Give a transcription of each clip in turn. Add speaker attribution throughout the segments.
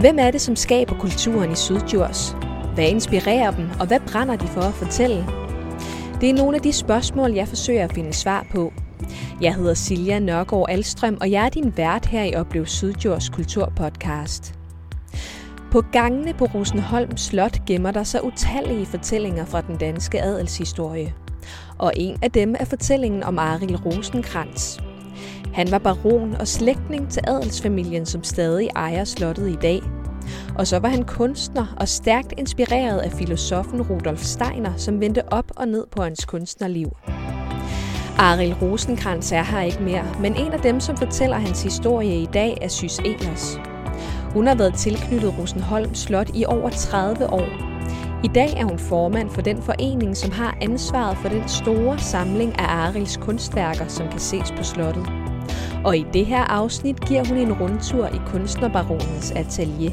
Speaker 1: Hvem er det, som skaber kulturen i Sydjurs? Hvad inspirerer dem, og hvad brænder de for at fortælle? Det er nogle af de spørgsmål, jeg forsøger at finde svar på. Jeg hedder Silja Nørgaard Alstrøm, og jeg er din vært her i Oplev Sydjurs Kulturpodcast. På gangene på Rosenholm Slot gemmer der sig utallige fortællinger fra den danske adelshistorie. Og en af dem er fortællingen om Aril Rosenkrantz. Han var baron og slægtning til adelsfamilien, som stadig ejer slottet i dag. Og så var han kunstner og stærkt inspireret af filosofen Rudolf Steiner, som vendte op og ned på hans kunstnerliv. Aril Rosenkrantz er her ikke mere, men en af dem, som fortæller hans historie i dag, er Sys Elers. Hun har været tilknyttet Rosenholm Slot i over 30 år. I dag er hun formand for den forening, som har ansvaret for den store samling af Arils kunstværker, som kan ses på slottet. Og i det her afsnit giver hun en rundtur i kunstnerbaronens atelier.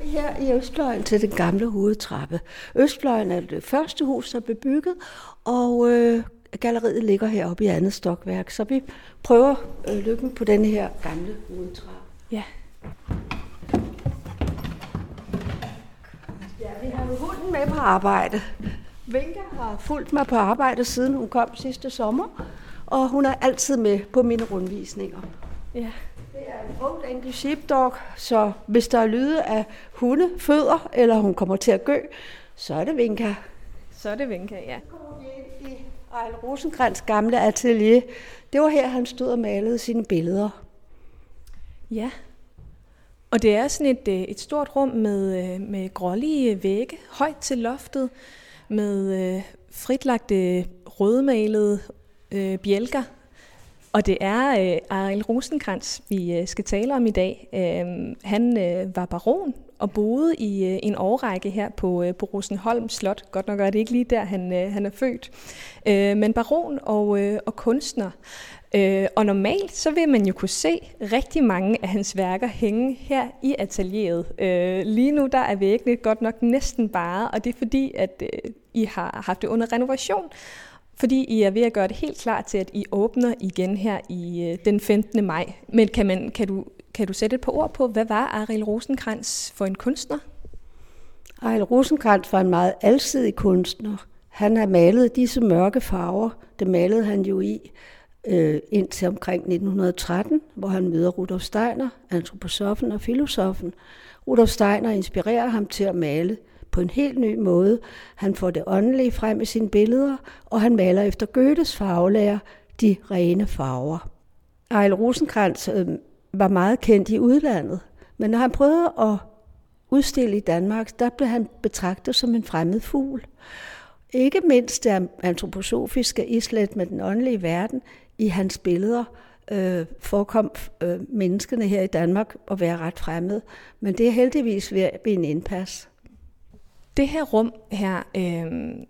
Speaker 2: Her i Østfløjen til den gamle hovedtrappe. Østfløjen er det første hus, der er bebygget, og øh, galleriet ligger heroppe i andet stokværk. Så vi prøver øh, lykken på denne her gamle hovedtrappe.
Speaker 1: Ja.
Speaker 2: Ja, vi har jo hunden med på arbejde. Vinka har fulgt mig på arbejde, siden hun kom sidste sommer, og hun er altid med på mine rundvisninger.
Speaker 1: Ja.
Speaker 2: Det er en Old English Sheepdog, så hvis der er lyde af hunde, fødder, eller hun kommer til at gø, så er det Vinka.
Speaker 1: Så er det Vinka, ja.
Speaker 2: Så kommer vi ind i Ejl Rosenkrantz gamle atelier. Det var her, han stod og malede sine billeder.
Speaker 1: Ja. Og det er sådan et, øh, et stort rum med, øh, med grålige vægge, højt til loftet, med øh, fritlagte rødmalede øh, bjælker. Og det er øh, Ariel Rosenkrantz, vi øh, skal tale om i dag. Øh, han øh, var baron og boede i øh, en årrække her på, øh, på Rosenholm Slot. Godt nok er det ikke lige der, han, øh, han er født. Øh, men baron og, øh, og kunstner. Øh, og normalt så vil man jo kunne se rigtig mange af hans værker hænge her i atelieret. Øh, lige nu der er væggene godt nok næsten bare, og det er fordi, at øh, I har haft det under renovation, fordi I er ved at gøre det helt klar til, at I åbner igen her i øh, den 15. maj. Men kan, man, kan, du, kan du sætte et par ord på, hvad var Ariel Rosenkrantz for en kunstner?
Speaker 2: Ejl Rosenkrantz var en meget alsidig kunstner. Han har malet disse mørke farver. Det malede han jo i øh, indtil omkring 1913, hvor han møder Rudolf Steiner, antroposofen og filosofen. Rudolf Steiner inspirerer ham til at male på en helt ny måde. Han får det åndelige frem i sine billeder, og han maler efter Goethes farvelærer de rene farver. Ejl Rosenkrantz øh, var meget kendt i udlandet, men når han prøvede at udstille i Danmark, der blev han betragtet som en fremmed fugl. Ikke mindst det antroposofiske islet med den åndelige verden i hans billeder øh, forekom øh, menneskene her i Danmark at være ret fremmede. Men det er heldigvis ved at blive en indpas.
Speaker 1: Det her rum her øh,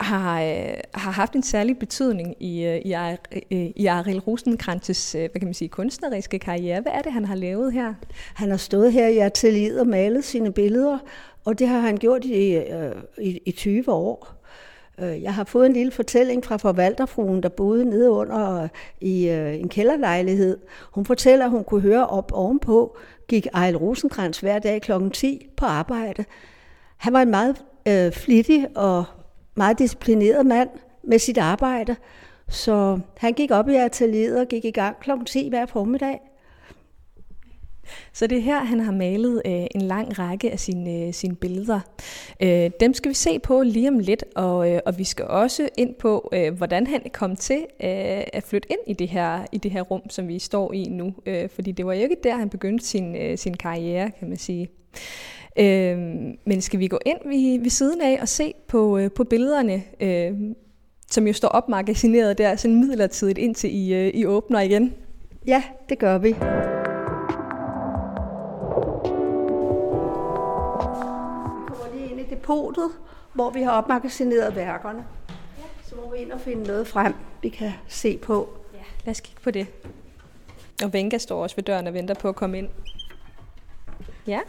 Speaker 1: har, øh, har haft en særlig betydning i, øh, i, Ar, øh, i Aril Rosenkrantz' øh, hvad kan man sige, kunstneriske karriere. Hvad er det, han har lavet her?
Speaker 2: Han har stået her i atelieret og malet sine billeder, og det har han gjort i, øh, i, i 20 år. Øh, jeg har fået en lille fortælling fra forvalterfruen, der boede nede under øh, i øh, en kælderlejlighed. Hun fortæller, at hun kunne høre op ovenpå, gik Ejl Rosenkrantz hver dag kl. 10 på arbejde. Han var en meget øh, flittig og meget disciplineret mand med sit arbejde, så han gik op i atelieret og gik i gang kl. 10 hver formiddag.
Speaker 1: Så det er her, han har malet øh, en lang række af sine, øh, sine billeder. Øh, dem skal vi se på lige om lidt, og, øh, og vi skal også ind på, øh, hvordan han kom til øh, at flytte ind i det, her, i det her rum, som vi står i nu. Øh, fordi det var jo ikke der, han begyndte sin, øh, sin karriere, kan man sige. Øh, men skal vi gå ind ved, ved siden af og se på, øh, på billederne, øh, som jo står opmagasineret der, sådan midlertidigt, indtil I, øh, I åbner igen?
Speaker 2: Ja, det gør vi. depotet, hvor vi har opmagasineret værkerne. Ja. Så må vi ind og finde noget frem, vi kan se på.
Speaker 1: Ja, lad os kigge på det. Og Venga står også ved døren og venter på at komme ind. Ja.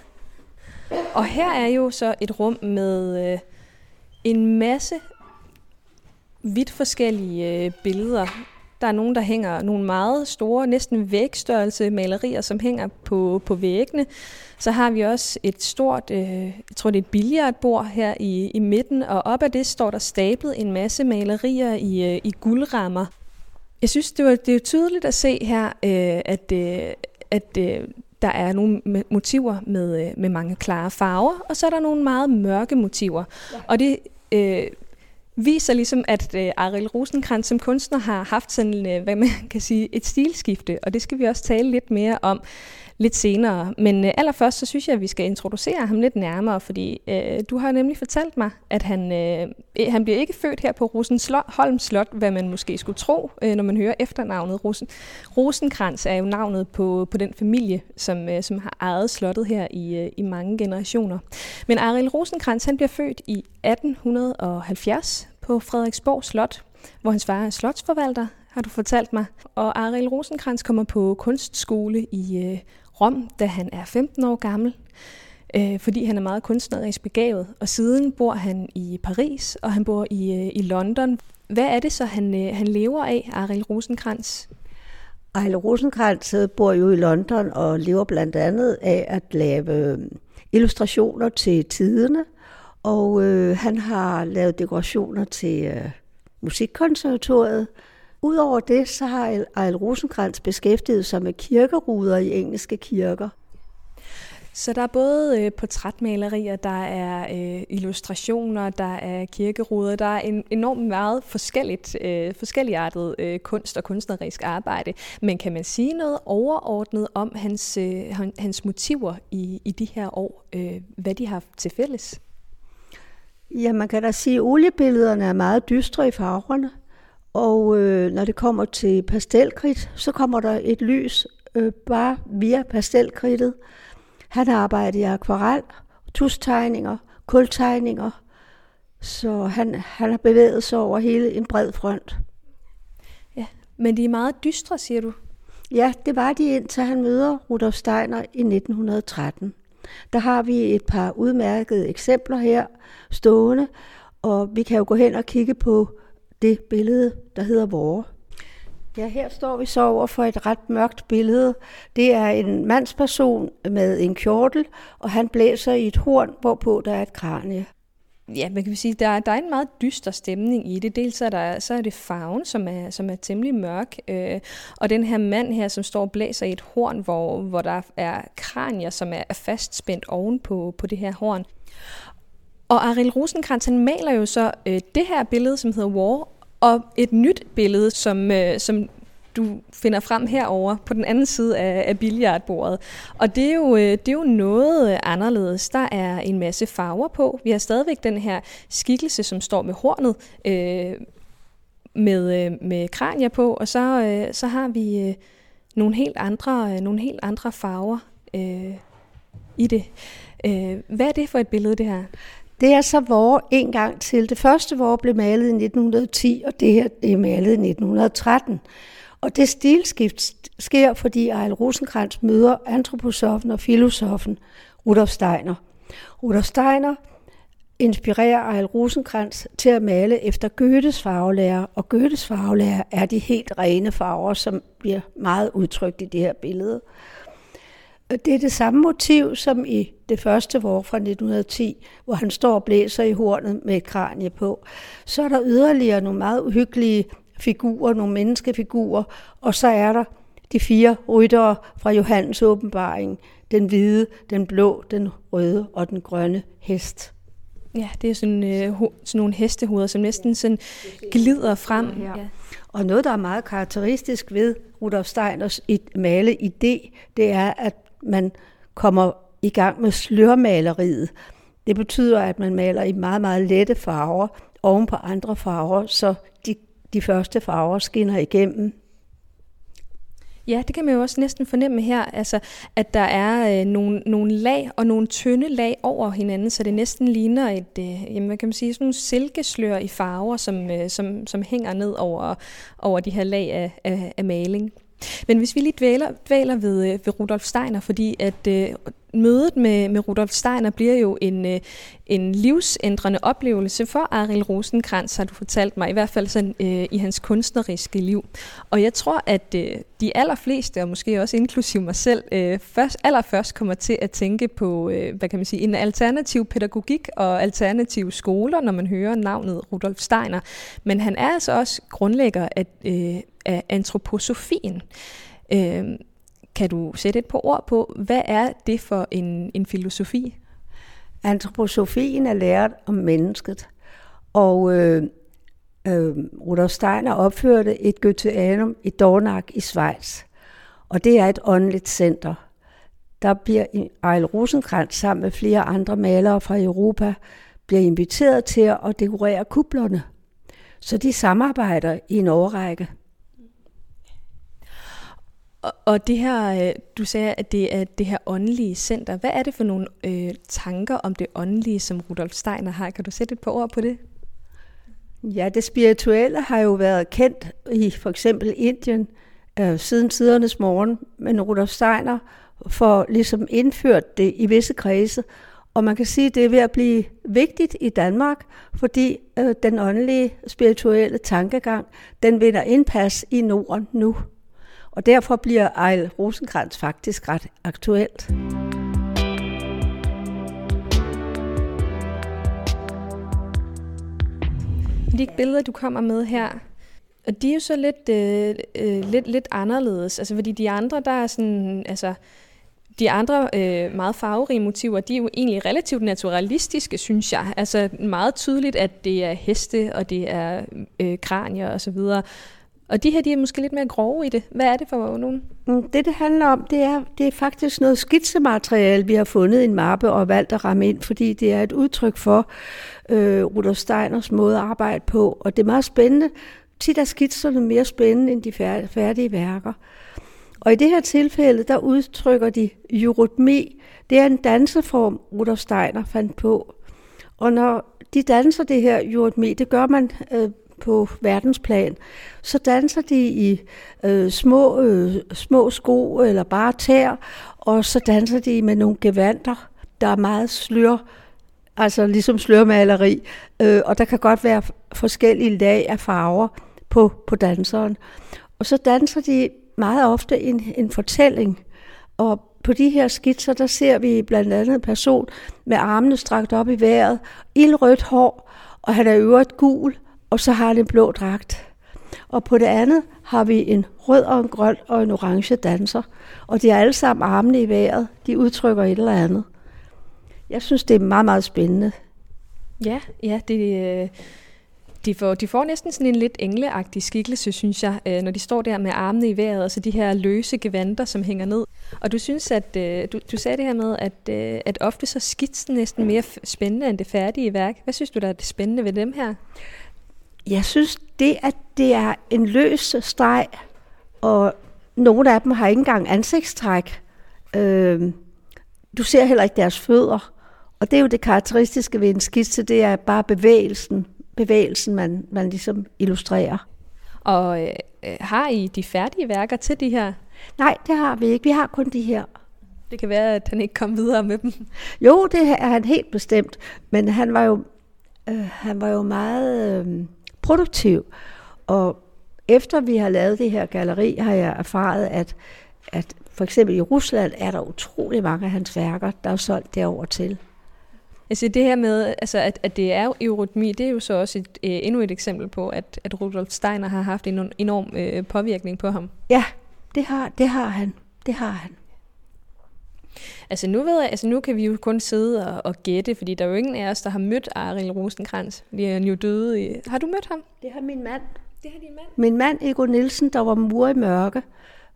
Speaker 1: Og her er jo så et rum med øh, en masse vidt forskellige øh, billeder. Der er nogen, der hænger nogle meget store, næsten vægstørrelse malerier, som hænger på, på væggene. Så har vi også et stort, øh, jeg tror det er et billiardbord her i, i midten, og op ad det står der stablet en masse malerier i, øh, i guldrammer. Jeg synes, det, var, det er tydeligt at se her, øh, at, øh, at øh, der er nogle motiver med, øh, med mange klare farver, og så er der nogle meget mørke motiver. Ja. Og det øh, viser ligesom, at øh, Ariel Rosenkrantz som kunstner har haft sådan, øh, hvad man kan sige, et stilskifte, og det skal vi også tale lidt mere om lidt senere. Men øh, allerførst, så synes jeg, at vi skal introducere ham lidt nærmere, fordi øh, du har nemlig fortalt mig, at han, øh, han bliver ikke født her på Rosenholm Slot, hvad man måske skulle tro, øh, når man hører efternavnet. Rosen, Rosenkrantz er jo navnet på, på den familie, som, øh, som har ejet slottet her i, øh, i mange generationer. Men Ariel Rosenkrantz, han bliver født i 1870 på Frederiksborg Slot, hvor hans far er slotsforvalter, har du fortalt mig. Og Ariel Rosenkrantz kommer på kunstskole i øh, Rom, da han er 15 år gammel, øh, fordi han er meget kunstnerisk begavet. Og siden bor han i Paris, og han bor i, øh, i London. Hvad er det så, han, øh, han lever af, Ariel Rosenkrantz?
Speaker 2: Ariel Rosenkrantz øh, bor jo i London og lever blandt andet af at lave øh, illustrationer til tiderne, og øh, han har lavet dekorationer til øh, musikkonservatoriet, Udover det, så har Ejl Rosenkrantz beskæftiget sig med kirkeruder i engelske kirker.
Speaker 1: Så der er både øh, portrætmalerier, der er øh, illustrationer, der er kirkeruder, der er en enormt meget forskelligt, øh, forskelligartet øh, kunst og kunstnerisk arbejde. Men kan man sige noget overordnet om hans, øh, hans motiver i, i de her år, øh, hvad de har til fælles?
Speaker 2: Ja, man kan da sige, at oliebillederne er meget dystre i farverne. Og øh, når det kommer til pastelkridt, så kommer der et lys øh, bare via pastelkridtet. Han har arbejdet i akvarel, tustegninger, kultegninger, så han, han har bevæget sig over hele en bred front.
Speaker 1: Ja, men de er meget dystre, siger du?
Speaker 2: Ja, det var de indtil han møder Rudolf Steiner i 1913. Der har vi et par udmærkede eksempler her stående, og vi kan jo gå hen og kigge på det billede, der hedder Vore. Ja, her står vi så over for et ret mørkt billede. Det er en mandsperson med en kjortel, og han blæser i et horn, hvorpå der er et kranie.
Speaker 1: Ja, man kan sige, der, der er en meget dyster stemning i det. Dels er, der, så er det farven, som er, som er temmelig mørk, øh, og den her mand her, som står og blæser i et horn, hvor, hvor der er kranier, som er, er fastspændt oven på, på det her horn. Og Aril Rosenkrantz, han maler jo så øh, det her billede, som hedder War, og et nyt billede, som, øh, som du finder frem herover på den anden side af, af billiardbordet. Og det er, jo, øh, det er jo noget øh, anderledes. Der er en masse farver på. Vi har stadigvæk den her skikkelse, som står med hornet, øh, med, øh, med kranier på, og så, øh, så har vi øh, nogle, helt andre, øh, nogle helt andre farver øh, i det. Øh, hvad er det for et billede, det her?
Speaker 2: Det er så vor en gang til. Det første vor blev malet i 1910, og det her det er malet i 1913. Og det stilskift sker, fordi Ejl Rosenkrantz møder antroposofen og filosofen Rudolf Steiner. Rudolf Steiner inspirerer Ejl Rosenkrantz til at male efter Goethes farvelærer, og Goethes farvelærer er de helt rene farver, som bliver meget udtrykt i det her billede. Det er det samme motiv som i det første vor fra 1910, hvor han står og blæser i hornet med et kranie på. Så er der yderligere nogle meget uhyggelige figurer, nogle menneskefigurer, og så er der de fire ryttere fra Johannes åbenbaring. Den hvide, den blå, den røde og den grønne hest.
Speaker 1: Ja, det er sådan, øh, sådan nogle hestehoveder, som næsten sådan glider frem. Ja.
Speaker 2: Og noget, der er meget karakteristisk ved Rudolf Steiners male idé, det er, at man kommer i gang med slørmaleriet. Det betyder, at man maler i meget, meget lette farver oven på andre farver, så de, de første farver skinner igennem.
Speaker 1: Ja, det kan man jo også næsten fornemme her, altså, at der er øh, nogle, nogle lag og nogle tynde lag over hinanden, så det næsten ligner et, øh, jamen, hvad kan man sige, sådan nogle silkeslør i farver, som, øh, som, som hænger ned over, over de her lag af, af, af maling. Men hvis vi lige dvæler, dvæler ved, øh, ved Rudolf Steiner, fordi at øh, mødet med, med Rudolf Steiner bliver jo en, øh, en livsændrende oplevelse for Aril Rosenkrantz, har du fortalt mig, i hvert fald sådan, øh, i hans kunstneriske liv. Og jeg tror, at øh, de allerfleste, og måske også inklusiv mig selv, øh, først, allerførst kommer til at tænke på, øh, hvad kan man sige, en alternativ pædagogik og alternative skoler, når man hører navnet Rudolf Steiner. Men han er altså også grundlægger af, øh, af antroposofien. Øh, kan du sætte et par ord på, hvad er det for en, en filosofi?
Speaker 2: Antroposofien er lært om mennesket, og øh, øh, Rudolf Steiner opførte et Goetheanum i Dornach i Schweiz, og det er et åndeligt center. Der bliver Ejl Rosenkrantz sammen med flere andre malere fra Europa bliver inviteret til at dekorere kublerne. Så de samarbejder i en årrække.
Speaker 1: Og, og det her, øh, du sagde, at det er det her åndelige center. Hvad er det for nogle øh, tanker om det åndelige, som Rudolf Steiner har? Kan du sætte et par ord på det?
Speaker 2: Ja, det spirituelle har jo været kendt i for eksempel Indien øh, siden tidernes morgen, men Rudolf Steiner får ligesom indført det i visse kredse, og man kan sige, at det er ved at blive vigtigt i Danmark, fordi øh, den åndelige spirituelle tankegang, den vinder indpas i Norden nu. Og derfor bliver Ejl Rosenkrantz faktisk ret aktuelt.
Speaker 1: De billeder, du kommer med her, og de er jo så lidt, øh, øh, lidt, lidt anderledes. Altså, fordi de andre, der er sådan, altså, de andre øh, meget farverige motiver, de er jo egentlig relativt naturalistiske, synes jeg. Altså meget tydeligt, at det er heste, og det er øh, kranier og så videre. Og de her, de er måske lidt mere grove i det. Hvad er det for nogen?
Speaker 2: Mm, det, det handler om, det er, det er faktisk noget skitsemateriale, vi har fundet i en mappe og valgt at ramme ind, fordi det er et udtryk for øh, Rudolf Steiners måde at arbejde på. Og det er meget spændende. Tit er skitserne mere spændende end de færdige værker. Og i det her tilfælde, der udtrykker de eurytmi. Det er en danseform, Rudolf Steiner fandt på. Og når de danser det her eurytmi, det gør man øh, på verdensplan, så danser de i øh, små, øh, små sko eller bare tær, og så danser de med nogle gevanter, der er meget slør, altså ligesom slørmaleri, øh, og der kan godt være forskellige lag af farver på, på danseren. Og så danser de meget ofte en, en fortælling, og på de her skitser, der ser vi blandt andet en person med armene strakt op i vejret, ildrødt hår, og han er øvrigt gul, og så har han en blå dragt. Og på det andet har vi en rød og en grøn og en orange danser. Og de er alle sammen armene i vejret. De udtrykker et eller andet. Jeg synes, det er meget, meget spændende.
Speaker 1: Ja, ja det, øh, de, får, de får næsten sådan en lidt engleagtig skikkelse, synes jeg, øh, når de står der med armene i vejret, og så de her løse gevanter, som hænger ned. Og du synes, at øh, du, du sagde det her med, at, øh, at ofte så skitsen næsten mere spændende end det færdige værk. Hvad synes du, der er det spændende ved dem her?
Speaker 2: Jeg synes, det at det er en løs streg, og nogle af dem har ikke engang ansigtstræk. Øh, du ser heller ikke deres fødder. Og det er jo det karakteristiske ved en skitse, det er bare bevægelsen, bevægelsen man, man ligesom illustrerer.
Speaker 1: Og øh, har I de færdige værker til de her?
Speaker 2: Nej, det har vi ikke. Vi har kun de her.
Speaker 1: Det kan være, at han ikke kom videre med dem.
Speaker 2: Jo, det er han helt bestemt. Men han var jo, øh, han var jo meget... Øh, produktiv. Og efter vi har lavet det her galleri, har jeg erfaret, at, at for eksempel i Rusland er der utrolig mange af hans værker, der er solgt derover til.
Speaker 1: Altså det her med, altså at, at det er eurytmi, det er jo så også et, øh, endnu et eksempel på, at, at Rudolf Steiner har haft en enorm øh, påvirkning på ham.
Speaker 2: Ja, det har, det har han. Det har han.
Speaker 1: Altså nu, ved jeg, altså nu kan vi jo kun sidde og, og gætte, fordi der er jo ingen af os, der har mødt Aril Rosenkrantz. Vi er jo døde. I... Har du mødt ham?
Speaker 2: Det har min mand.
Speaker 1: Det har din mand?
Speaker 2: Min mand, Ego Nielsen, der var mur i mørke,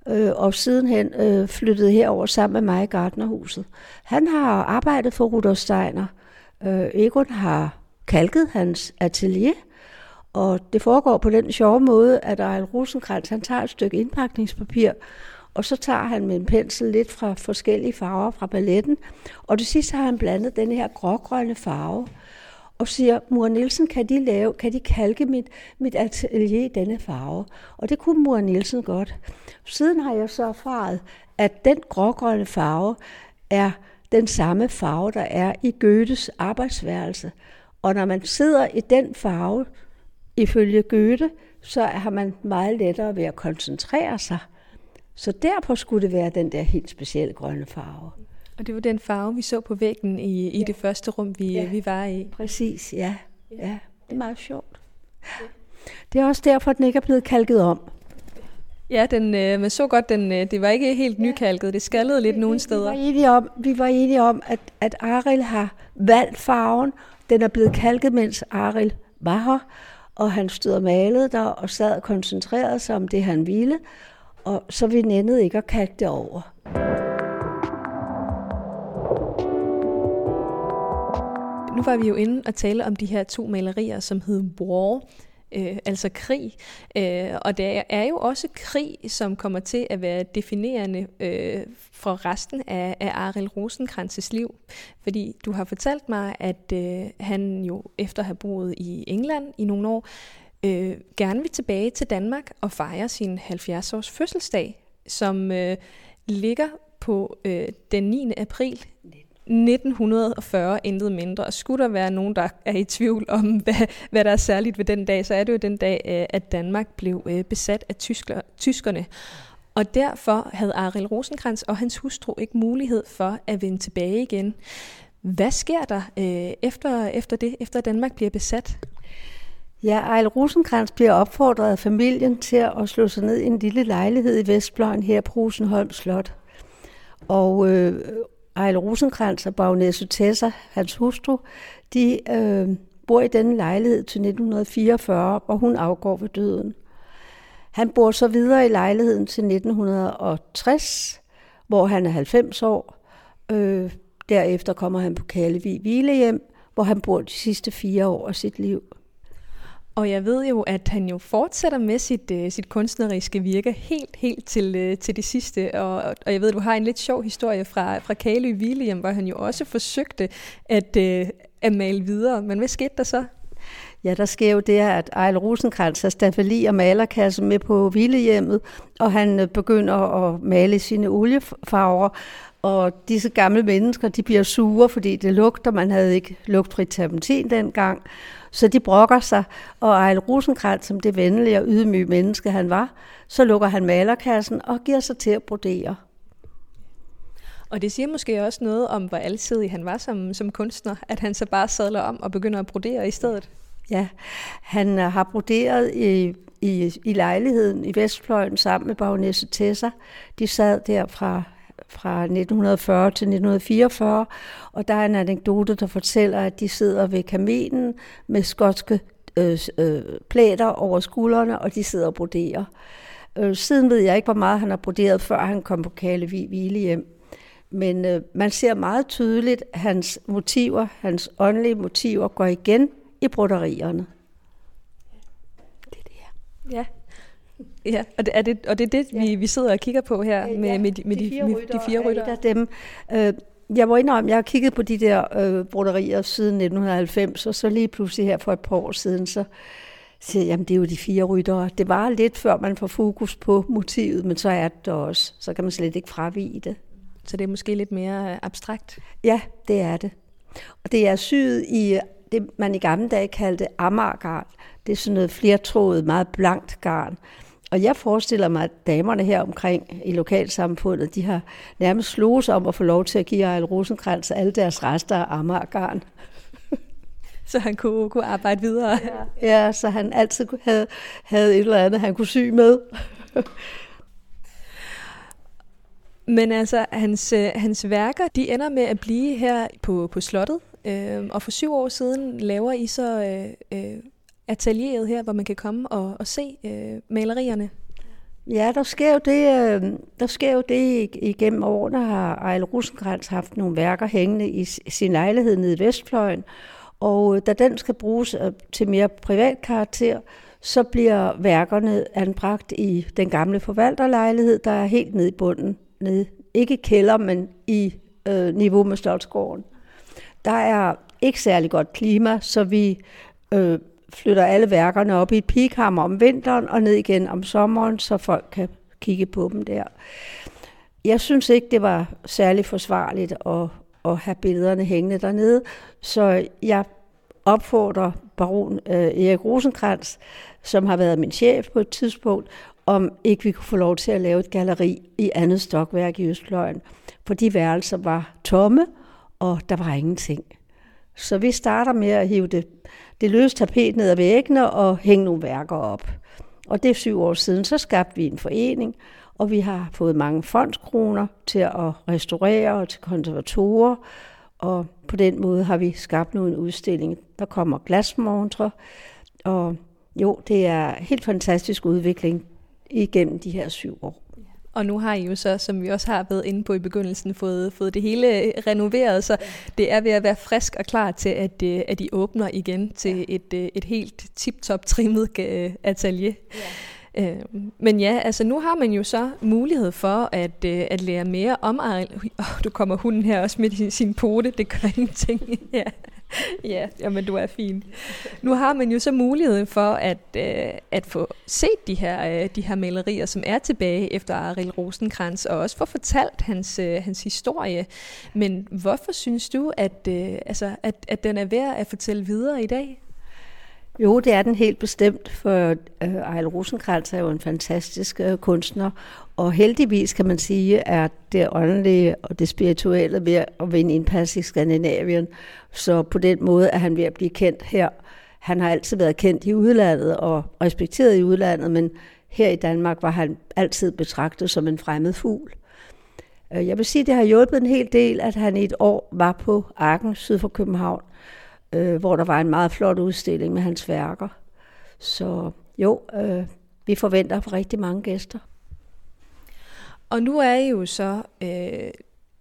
Speaker 2: øh, og sidenhen øh, flyttede herover sammen med mig i Gardnerhuset. Han har arbejdet for Rudolf Steiner. Øh, Egon har kalket hans atelier, og det foregår på den sjove måde, at Aril Rosenkrantz han tager et stykke indpakningspapir, og så tager han med en pensel lidt fra forskellige farver fra balletten, og det sidste har han blandet den her grågrønne farve, og siger, Mor Nielsen, kan de, lave, kan de kalke mit, mit atelier i denne farve? Og det kunne Mor Nielsen godt. Siden har jeg så erfaret, at den grågrønne farve er den samme farve, der er i Goethes arbejdsværelse. Og når man sidder i den farve, ifølge Goethe, så har man meget lettere ved at koncentrere sig. Så derfor skulle det være den der helt specielle grønne farve.
Speaker 1: Og det var den farve, vi så på væggen i, i ja. det første rum, vi, ja. vi var i.
Speaker 2: Præcis, ja. ja. Det er meget sjovt. Det er også derfor, at den ikke er blevet kalket om.
Speaker 1: Ja, den, øh, man så godt, den, øh, det var ikke helt nykalket. Det skaldede lidt nogle steder.
Speaker 2: Vi var enige om, vi var enige om at, at Aril har valgt farven. Den er blevet kalket, mens Aril var her. Og han stod og malede der og sad og koncentrerede sig om det, han ville. Og så vi nændede ikke at kalke det over.
Speaker 1: Nu var vi jo inde og tale om de her to malerier, som hed War, øh, altså krig. Øh, og det er jo også krig, som kommer til at være definerende øh, for resten af, af Aril Rosenkrantz' liv. Fordi du har fortalt mig, at øh, han jo efter at have boet i England i nogle år, øh, gerne vil tilbage til Danmark og fejre sin 70-års fødselsdag, som øh, ligger på øh, den 9. april 1940, intet mindre. Og skulle der være nogen, der er i tvivl om, hvad, hvad der er særligt ved den dag, så er det jo den dag, øh, at Danmark blev øh, besat af tyskler, tyskerne. Og derfor havde Aril Rosenkrantz og hans hustru ikke mulighed for at vende tilbage igen. Hvad sker der øh, efter, efter det, efter Danmark bliver besat?
Speaker 2: Ja, Ejl Rosenkrantz bliver opfordret af familien til at slå sig ned i en lille lejlighed i Vestbløjen her på Rosenholm Slot. Og øh, Ejl Rosenkrantz og bagnæse Tessa, hans hustru, de øh, bor i denne lejlighed til 1944, hvor hun afgår ved døden. Han bor så videre i lejligheden til 1960, hvor han er 90 år. Øh, derefter kommer han på Kalevig Hvilehjem, hvor han bor de sidste fire år af sit liv.
Speaker 1: Og jeg ved jo, at han jo fortsætter med sit, øh, sit kunstneriske virke helt, helt til, øh, til det sidste. Og, og jeg ved, at du har en lidt sjov historie fra, fra Kalø William, hvor han jo også forsøgte at, øh, at male videre. Men hvad skete der så?
Speaker 2: Ja, der sker jo det, at Ejl Rosenkrantz altså har stafeli og malerkasse med på hvilehjemmet, og han øh, begynder at male sine oliefarver. Og disse gamle mennesker, de bliver sure, fordi det lugter. Man havde ikke lugtfri terpentin dengang. Så de brokker sig, og Ejl Rosenkrantz, som det venlige og ydmyge menneske han var, så lukker han malerkassen og giver sig til at brodere.
Speaker 1: Og det siger måske også noget om, hvor alsidig han var som, som kunstner, at han så bare sadler om og begynder at brodere i stedet.
Speaker 2: Ja, han har broderet i, i, i lejligheden i Vestfløjen sammen med bagnæsse Tessa. De sad der fra fra 1940 til 1944, og der er en anekdote, der fortæller, at de sidder ved kaminen med skotske øh, øh, plæter over skuldrene, og de sidder og broderer. Øh, siden ved jeg ikke, hvor meget han har broderet, før han kom på Kalevig hjem. Men øh, man ser meget tydeligt, at hans motiver, hans åndelige motiver, går igen i broderierne.
Speaker 1: Det er det her. Ja, Ja, og det er det, og det, er det ja. vi, vi sidder og kigger på her med, ja, med, de, med de, fire med de fire rytter.
Speaker 2: Dem. Øh, jeg var indrømme, jeg har kigget på de der øh, broderier siden 1990, og så lige pludselig her for et par år siden, så siger jeg, jamen det er jo de fire ryttere. Det var lidt før man får fokus på motivet, men så er det også. Så kan man slet ikke fravige det.
Speaker 1: Så det er måske lidt mere øh, abstrakt?
Speaker 2: Ja, det er det. Og det er syet i det, man i gamle dage kaldte amargarn. Det er sådan noget flertrådet, meget blankt garn. Og jeg forestiller mig, at damerne her omkring i lokalsamfundet, de har nærmest slået om at få lov til at give Ejl Rosenkrantz alle deres rester af amargarn.
Speaker 1: Så han kunne, kunne arbejde videre.
Speaker 2: Ja, ja, så han altid havde, havde et eller andet, han kunne sy med.
Speaker 1: Men altså, hans, øh, hans værker, de ender med at blive her på, på slottet. Øh, og for syv år siden laver I så øh, øh, atelieret her, hvor man kan komme og, og se øh, malerierne?
Speaker 2: Ja, der sker jo det, øh, der sker jo det igennem årene, har Ejl Rosenkrantz haft nogle værker hængende i sin lejlighed nede i Vestfløjen, og øh, da den skal bruges øh, til mere privat karakter, så bliver værkerne anbragt i den gamle forvalterlejlighed, der er helt nede i bunden. Nede. Ikke i kælder, men i øh, niveau med Slottsgården. Der er ikke særlig godt klima, så vi øh, flytter alle værkerne op i et pikhammer om vinteren og ned igen om sommeren, så folk kan kigge på dem der. Jeg synes ikke, det var særlig forsvarligt at, at have billederne hængende dernede. Så jeg opfordrer baron øh, Erik Rosenkrantz, som har været min chef på et tidspunkt, om ikke vi kunne få lov til at lave et galeri i andet stokværk i Østfløjen. For de værelser var tomme, og der var ingenting. Så vi starter med at hive det, det løse tapet ned ad væggene og hænge nogle værker op. Og det er syv år siden, så skabte vi en forening, og vi har fået mange fondskroner til at restaurere og til konservatorer, og på den måde har vi skabt nu en udstilling. Der kommer glasmontre, og jo, det er helt fantastisk udvikling igennem de her syv år.
Speaker 1: Og nu har I jo så, som vi også har været inde på i begyndelsen, fået, fået det hele renoveret, så det er ved at være frisk og klar til, at, øh, at I åbner igen til et, øh, et helt tip-top trimmet øh, atelier. Ja. Men ja, altså nu har man jo så mulighed for at, at lære mere om. Oh, du kommer hunden her også med sin, sin pote, det gør ingenting. ja. ja, jamen du er fin. Nu har man jo så muligheden for at, øh, at få set de her, øh, de her malerier, som er tilbage efter Arild Rosenkrantz, og også få fortalt hans, øh, hans historie. Men hvorfor synes du, at, øh, altså, at, at den er værd at fortælle videre i dag?
Speaker 2: Jo, det er den helt bestemt, for øh, Ejl Rosenkrantz er jo en fantastisk øh, kunstner, og heldigvis kan man sige, at det åndelige og det spirituelle ved at vinde indpas i Skandinavien, så på den måde er han ved at blive kendt her. Han har altid været kendt i udlandet og respekteret i udlandet, men her i Danmark var han altid betragtet som en fremmed fugl. Øh, jeg vil sige, at det har hjulpet en hel del, at han i et år var på Arken syd for København, øh, hvor der var en meget flot udstilling med hans værker. Så jo, øh, vi forventer for rigtig mange gæster.
Speaker 1: Og nu er I jo så øh,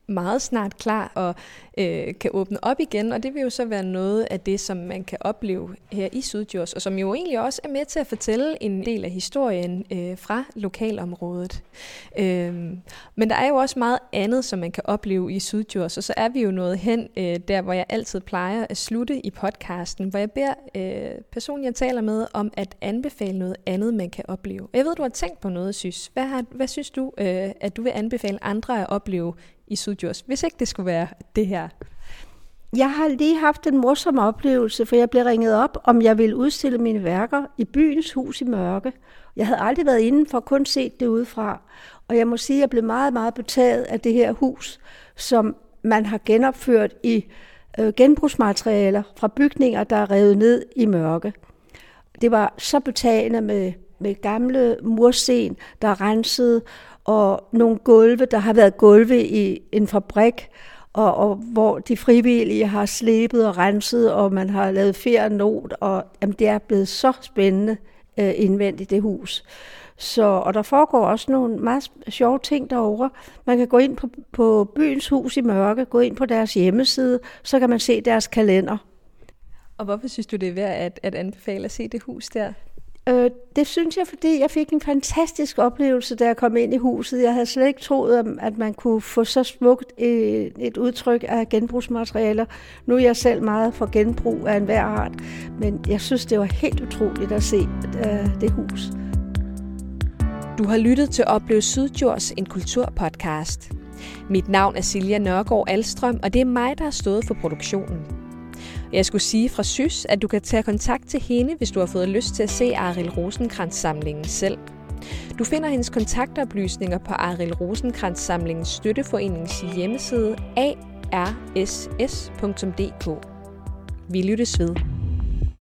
Speaker 1: meget snart klar og øh, kan åbne op igen, og det vil jo så være noget af det, som man kan opleve her i Sydjurs, og som jo egentlig også er med til at fortælle en del af historien øh, fra lokalområdet. Øh, men der er jo også meget andet, som man kan opleve i Sydjurs, og så er vi jo nået hen øh, der, hvor jeg altid plejer at slutte i podcasten, hvor jeg beder øh, personen, jeg taler med, om at anbefale noget andet, man kan opleve. Jeg ved, du har tænkt på noget, Sys. Hvad, har, hvad synes du, øh, at du vil anbefale andre at opleve i Sydjurs, hvis ikke det skulle være det her?
Speaker 2: Jeg har lige haft en morsom oplevelse, for jeg blev ringet op, om jeg ville udstille mine værker i byens hus i mørke. Jeg havde aldrig været inden for kun set det udefra. Og jeg må sige, at jeg blev meget, meget betaget af det her hus, som man har genopført i øh, genbrugsmaterialer fra bygninger, der er revet ned i mørke. Det var så betagende med, med gamle mursten, der er renset, og nogle gulve, der har været gulve i en fabrik, og, og hvor de frivillige har slebet og renset, og man har lavet fjer not, og jamen, det er blevet så spændende øh, indvendigt det hus. Så, og der foregår også nogle meget sjove ting derovre. Man kan gå ind på, på byens hus i mørke, gå ind på deres hjemmeside, så kan man se deres kalender.
Speaker 1: Og hvorfor synes du, det er værd at, at anbefale at se det hus der?
Speaker 2: Øh, det synes jeg, fordi jeg fik en fantastisk oplevelse, da jeg kom ind i huset. Jeg havde slet ikke troet, at man kunne få så smukt et, udtryk af genbrugsmaterialer. Nu er jeg selv meget for genbrug af enhver art, men jeg synes, det var helt utroligt at se øh, det hus.
Speaker 1: Du har lyttet til Oplev Sydjords, en kulturpodcast. Mit navn er Silja Nørgaard Alstrøm, og det er mig, der har stået for produktionen. Jeg skulle sige fra Sys, at du kan tage kontakt til hende, hvis du har fået lyst til at se Aril Rosenkrantz-samlingen selv. Du finder hendes kontaktoplysninger på Aril Rosenkrantz-samlingens støtteforenings hjemmeside arss.dk. Vi lyttes ved.